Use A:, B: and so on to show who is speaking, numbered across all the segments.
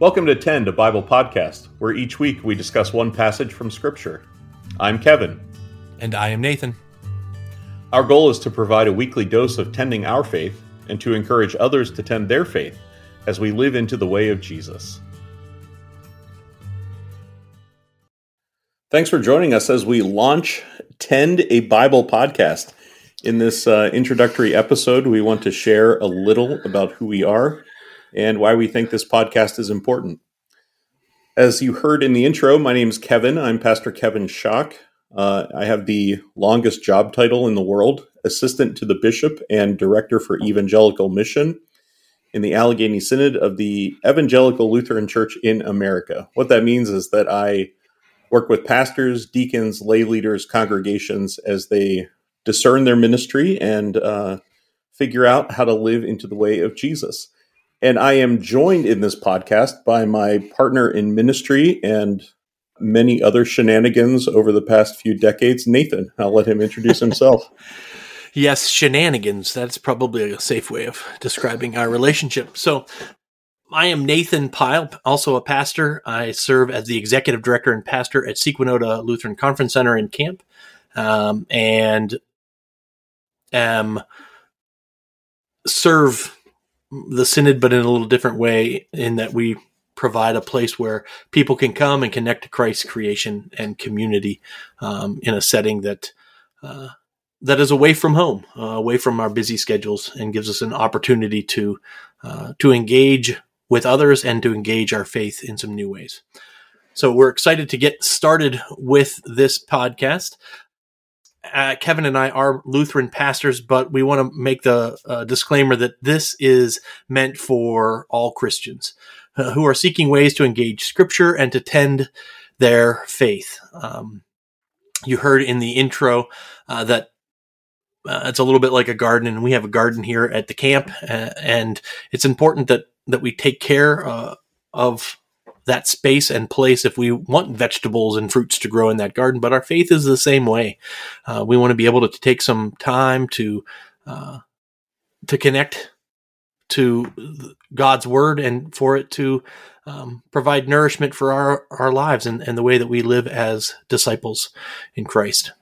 A: Welcome to Tend, a Bible podcast, where each week we discuss one passage from Scripture. I'm Kevin.
B: And I am Nathan.
A: Our goal is to provide a weekly dose of tending our faith and to encourage others to tend their faith as we live into the way of Jesus. Thanks for joining us as we launch Tend a Bible podcast. In this uh, introductory episode, we want to share a little about who we are and why we think this podcast is important. As you heard in the intro, my name is Kevin. I'm Pastor Kevin Schock. Uh, I have the longest job title in the world Assistant to the Bishop and Director for Evangelical Mission in the Allegheny Synod of the Evangelical Lutheran Church in America. What that means is that I work with pastors, deacons, lay leaders, congregations as they discern their ministry and uh, figure out how to live into the way of Jesus. And I am joined in this podcast by my partner in ministry and many other shenanigans over the past few decades, Nathan. I'll let him introduce himself.
B: yes, shenanigans. That's probably a safe way of describing our relationship. So, I am Nathan Pyle, also a pastor. I serve as the executive director and pastor at Sequanota Lutheran Conference Center in Camp, um, and am serve the synod, but in a little different way, in that we provide a place where people can come and connect to Christ's creation and community um, in a setting that uh, that is away from home, uh, away from our busy schedules, and gives us an opportunity to uh, to engage with others and to engage our faith in some new ways. So we're excited to get started with this podcast uh, Kevin and I are Lutheran pastors, but we want to make the uh, disclaimer that this is meant for all Christians uh, who are seeking ways to engage Scripture and to tend their faith. Um, you heard in the intro uh, that uh, it's a little bit like a garden, and we have a garden here at the camp, uh, and it's important that that we take care of that space and place if we want vegetables and fruits to grow in that garden. But our faith is the same way. Uh, we want to be able to take some time to uh, to connect to God's word and for it to um, provide nourishment for our, our lives and, and the way that we live as disciples in Christ.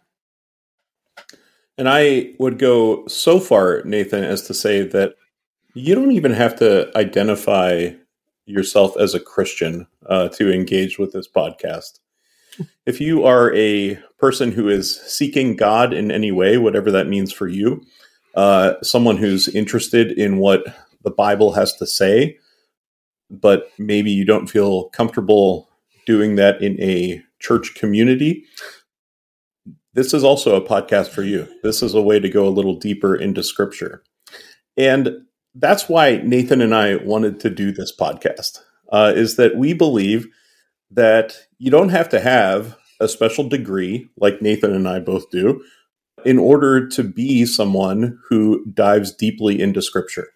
A: And I would go so far, Nathan, as to say that you don't even have to identify yourself as a Christian uh, to engage with this podcast. If you are a person who is seeking God in any way, whatever that means for you, uh, someone who's interested in what the Bible has to say, but maybe you don't feel comfortable doing that in a church community, this is also a podcast for you. This is a way to go a little deeper into scripture. And that's why Nathan and I wanted to do this podcast. Uh, is that we believe that you don't have to have a special degree like Nathan and I both do in order to be someone who dives deeply into Scripture.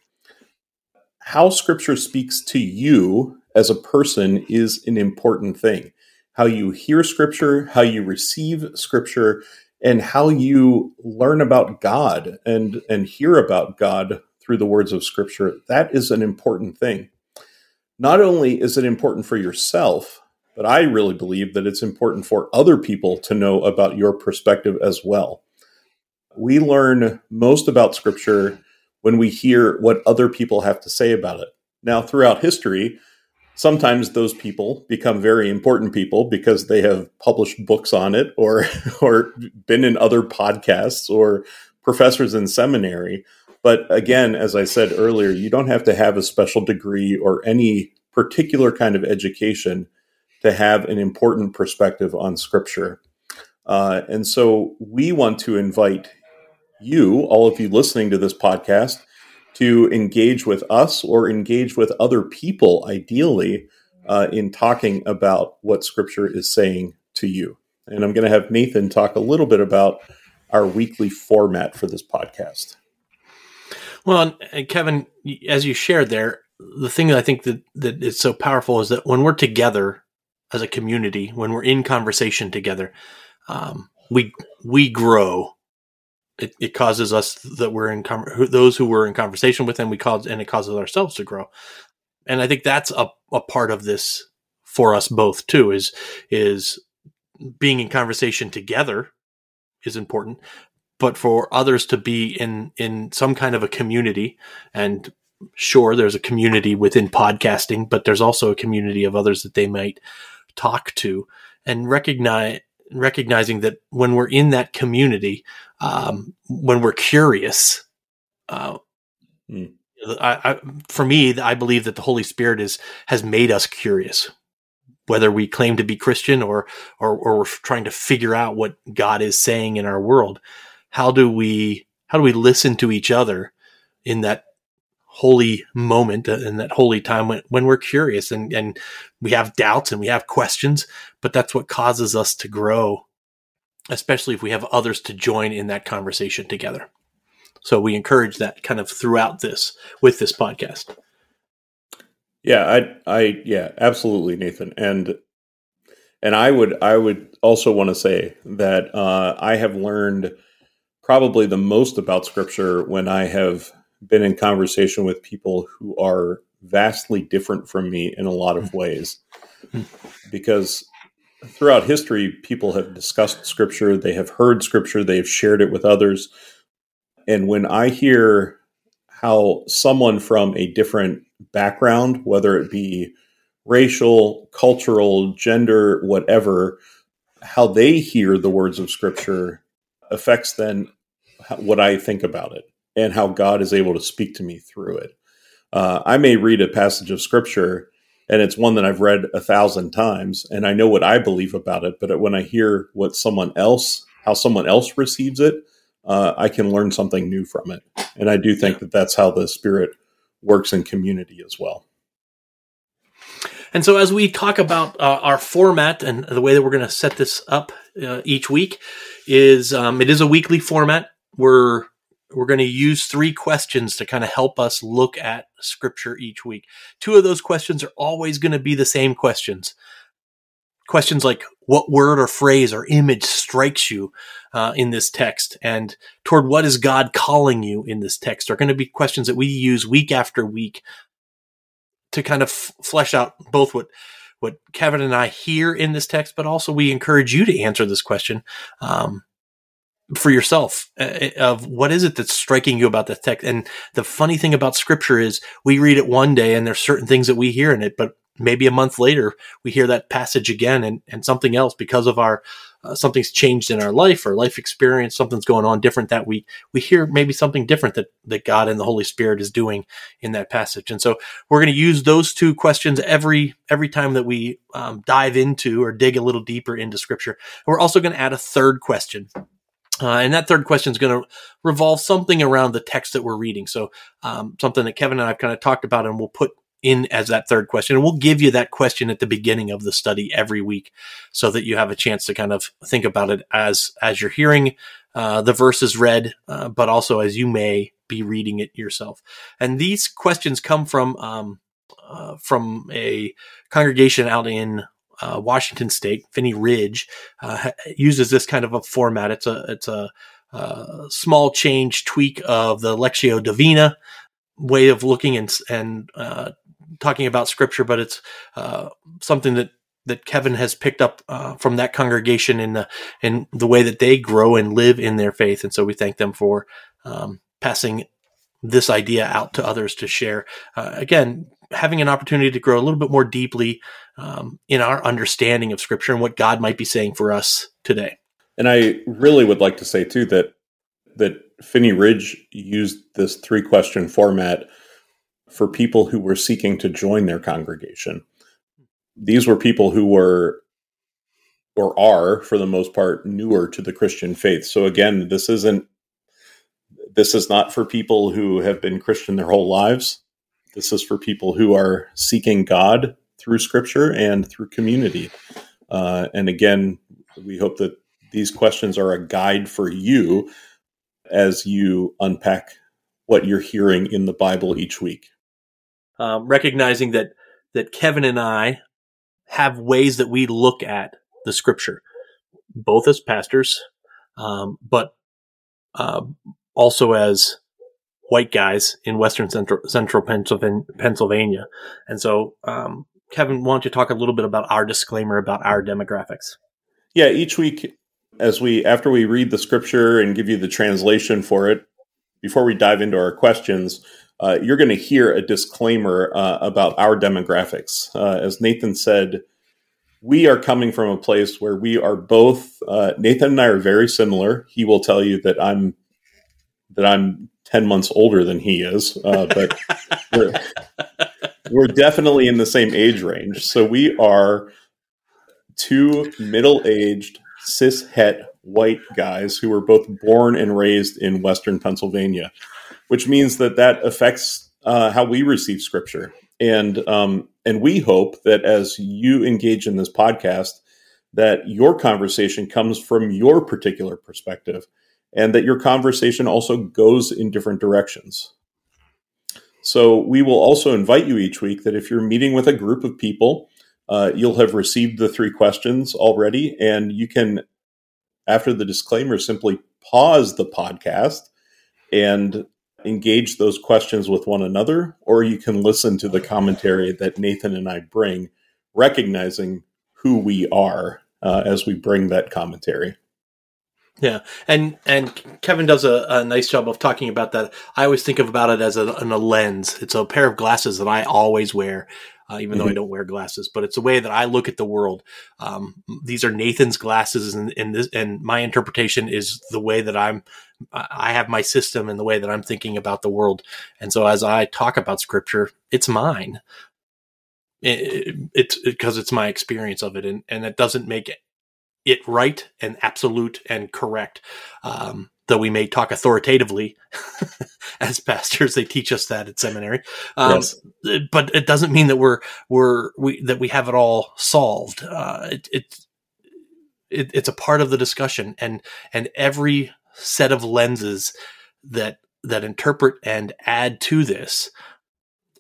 A: How Scripture speaks to you as a person is an important thing. How you hear Scripture, how you receive Scripture, and how you learn about God and, and hear about God through the words of Scripture, that is an important thing. Not only is it important for yourself, but I really believe that it's important for other people to know about your perspective as well. We learn most about Scripture when we hear what other people have to say about it. Now, throughout history, sometimes those people become very important people because they have published books on it or or been in other podcasts or professors in seminary but again, as I said earlier, you don't have to have a special degree or any particular kind of education to have an important perspective on Scripture. Uh, and so we want to invite you, all of you listening to this podcast, to engage with us or engage with other people, ideally, uh, in talking about what Scripture is saying to you. And I'm going to have Nathan talk a little bit about our weekly format for this podcast.
B: Well, and Kevin, as you shared there, the thing that I think that, that is so powerful is that when we're together as a community, when we're in conversation together, um, we we grow. It, it, causes us that we're in those who we're in conversation with, and we cause and it causes ourselves to grow. And I think that's a, a part of this for us both too is is being in conversation together is important, but for others to be in in some kind of a community and sure there's a community within podcasting, but there's also a community of others that they might talk to and recognize recognizing that when we're in that community, um, when we're curious, uh, mm. I, I, for me, I believe that the Holy Spirit is has made us curious, whether we claim to be Christian or or, or we're trying to figure out what God is saying in our world. How do we how do we listen to each other in that holy moment and that holy time when, when we're curious and, and we have doubts and we have questions, but that's what causes us to grow, especially if we have others to join in that conversation together. So we encourage that kind of throughout this with this podcast.
A: Yeah, I, I, yeah, absolutely, Nathan, and and I would, I would also want to say that uh, I have learned probably the most about Scripture when I have been in conversation with people who are vastly different from me in a lot of hmm. ways. Because throughout history, people have discussed scripture, they have heard scripture, they have shared it with others. And when I hear how someone from a different background, whether it be racial, cultural, gender, whatever, how they hear the words of scripture affects then what I think about it and how God is able to speak to me through it. Uh, I may read a passage of scripture and it's one that I've read a thousand times and I know what I believe about it, but when I hear what someone else, how someone else receives it, uh, I can learn something new from it. And I do think that that's how the Spirit works in community as well.
B: And so, as we talk about uh, our format and the way that we're going to set this up uh, each week, is um, it is a weekly format. We're we're going to use three questions to kind of help us look at scripture each week. Two of those questions are always going to be the same questions. Questions like what word or phrase or image strikes you uh, in this text and toward what is God calling you in this text are going to be questions that we use week after week to kind of f- flesh out both what what Kevin and I hear in this text, but also we encourage you to answer this question. Um, for yourself uh, of what is it that's striking you about the text. And the funny thing about scripture is we read it one day and there's certain things that we hear in it, but maybe a month later we hear that passage again and, and something else because of our uh, something's changed in our life or life experience something's going on different that week we hear maybe something different that that god and the holy spirit is doing in that passage. And so we're going to use those two questions every every time that we um, dive into or dig a little deeper into scripture. And we're also going to add a third question. Uh, and that third question is going to revolve something around the text that we're reading. So, um, something that Kevin and I've kind of talked about, and we'll put in as that third question. And we'll give you that question at the beginning of the study every week, so that you have a chance to kind of think about it as as you're hearing uh, the verses read, uh, but also as you may be reading it yourself. And these questions come from um, uh, from a congregation out in uh, Washington State, Phinney Ridge, uh, uses this kind of a format. It's a it's a, a, small change tweak of the Lectio Divina way of looking and and uh, talking about Scripture, but it's uh, something that that Kevin has picked up uh, from that congregation in the in the way that they grow and live in their faith, and so we thank them for um, passing this idea out to others to share. Uh, again, having an opportunity to grow a little bit more deeply um, in our understanding of Scripture and what God might be saying for us today.
A: And I really would like to say too that that Phinney Ridge used this three question format for people who were seeking to join their congregation. These were people who were or are for the most part newer to the Christian faith. So again, this isn't this is not for people who have been Christian their whole lives. This is for people who are seeking God through scripture and through community. Uh, and again, we hope that these questions are a guide for you as you unpack what you're hearing in the Bible each week.
B: Um, recognizing that that Kevin and I have ways that we look at the scripture, both as pastors, um, but uh, also as white guys in Western Central, Central Pennsylvania. And so, um, Kevin, why don't you talk a little bit about our disclaimer about our demographics?
A: Yeah, each week, as we after we read the scripture and give you the translation for it, before we dive into our questions, uh, you're going to hear a disclaimer uh, about our demographics. Uh, as Nathan said, we are coming from a place where we are both. Uh, Nathan and I are very similar. He will tell you that I'm that I'm ten months older than he is, uh, but we're, we're definitely in the same age range. So we are two middle-aged cis het white guys who were both born and raised in Western Pennsylvania which means that that affects uh, how we receive scripture. And um, and we hope that as you engage in this podcast, that your conversation comes from your particular perspective, and that your conversation also goes in different directions. So we will also invite you each week that if you're meeting with a group of people, uh, you'll have received the three questions already, and you can, after the disclaimer, simply pause the podcast and engage those questions with one another, or you can listen to the commentary that Nathan and I bring, recognizing who we are uh, as we bring that commentary.
B: Yeah, and and Kevin does a, a, nice job of talking about that. I always think of about it as a, a lens. It's a pair of glasses that I always wear, uh, even mm-hmm. though I mm-hmm. don't wear glasses. But it's a way that I look at the world. Um, these are Nathan's glasses, and, and this and my interpretation is the way that I'm. I have my system and the way that I'm thinking about the world. And so as I talk about Scripture, it's mine. It, it, it's because it's my experience of it, and and it doesn't make it right and absolute and correct. Um, though we may talk authoritatively as pastors, they teach us that at seminary. Um, yes. But it doesn't mean that we're we're we that we have it all solved. Uh, it, it, it it's a part of the discussion, and and every set of lenses that that interpret and add to this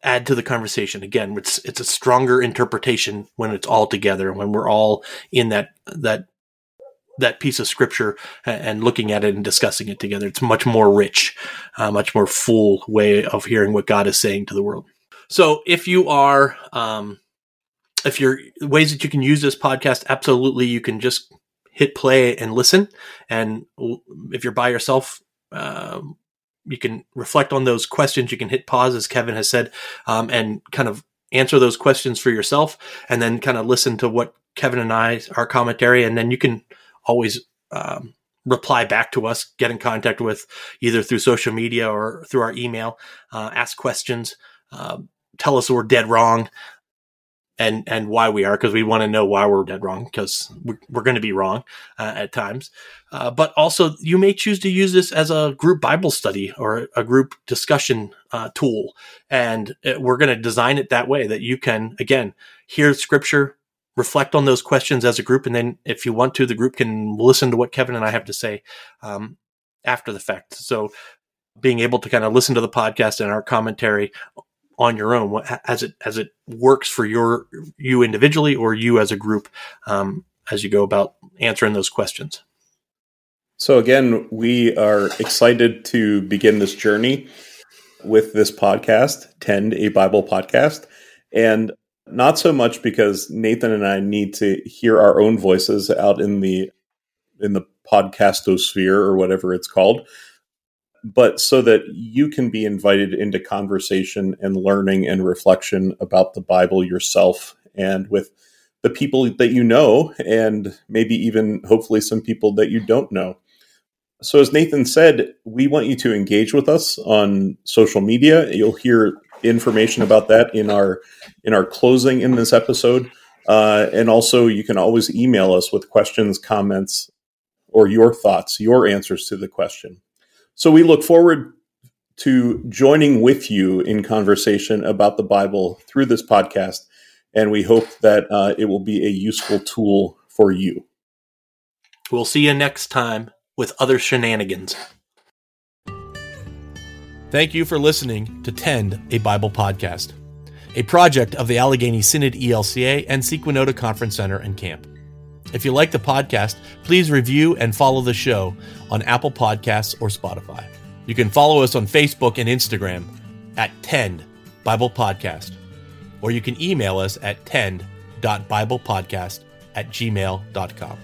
B: add to the conversation again it's it's a stronger interpretation when it's all together when we're all in that that that piece of scripture and looking at it and discussing it together. It's much more rich, uh, much more full way of hearing what God is saying to the world. So if you are, um, if you're ways that you can use this podcast, absolutely, you can just hit play and listen. And if you're by yourself, uh, you can reflect on those questions. You can hit pause, as Kevin has said, um, and kind of answer those questions for yourself, and then kind of listen to what Kevin and I, our commentary, and then you can always um, reply back to us, get in contact with either through social media or through our email, uh, ask questions, uh, tell us we're dead wrong and and why we are because we want to know why we're dead wrong because we're, we're going to be wrong uh, at times uh, but also you may choose to use this as a group bible study or a group discussion uh, tool and it, we're going to design it that way that you can again hear scripture reflect on those questions as a group. And then if you want to, the group can listen to what Kevin and I have to say um, after the fact. So being able to kind of listen to the podcast and our commentary on your own as it as it works for your you individually or you as a group um, as you go about answering those questions.
A: So again, we are excited to begin this journey with this podcast, Tend a Bible podcast. And not so much because Nathan and I need to hear our own voices out in the in the podcastosphere or whatever it's called, but so that you can be invited into conversation and learning and reflection about the Bible yourself and with the people that you know and maybe even hopefully some people that you don't know. So as Nathan said, we want you to engage with us on social media. You'll hear information about that in our in our closing in this episode. Uh, and also, you can always email us with questions, comments, or your thoughts, your answers to the question. So we look forward to joining with you in conversation about the Bible through this podcast, and we hope that uh, it will be a useful tool for you.
B: We'll see you next time with other shenanigans. Thank you for listening to Tend, a Bible podcast, a project of the Allegheny Synod ELCA and Sequanota Conference Center and Camp. If you like the podcast, please review and follow the show on Apple Podcasts or Spotify. You can follow us on Facebook and Instagram at Tend Bible Podcast, or you can email us at tend.biblepodcast at gmail.com.